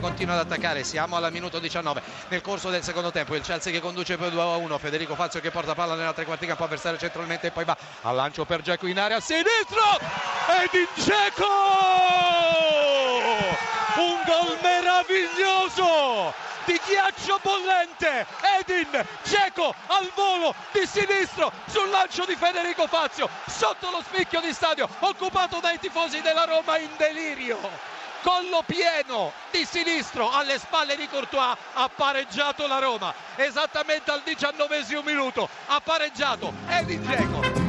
continua ad attaccare, siamo al minuto 19 nel corso del secondo tempo, il Chelsea che conduce per 2 a 1, Federico Fazio che porta palla nella tre quarti campo avversario centralmente e poi va al lancio per Geco in area. Sinistro! Ed in Geco! Un gol meraviglioso! di ghiaccio bollente. Edin Geco al volo di sinistro sul lancio di Federico Fazio sotto lo spicchio di stadio occupato dai tifosi della Roma in delirio collo pieno di sinistro alle spalle di Courtois ha pareggiato la Roma. Esattamente al diciannovesimo minuto ha pareggiato Edin Geco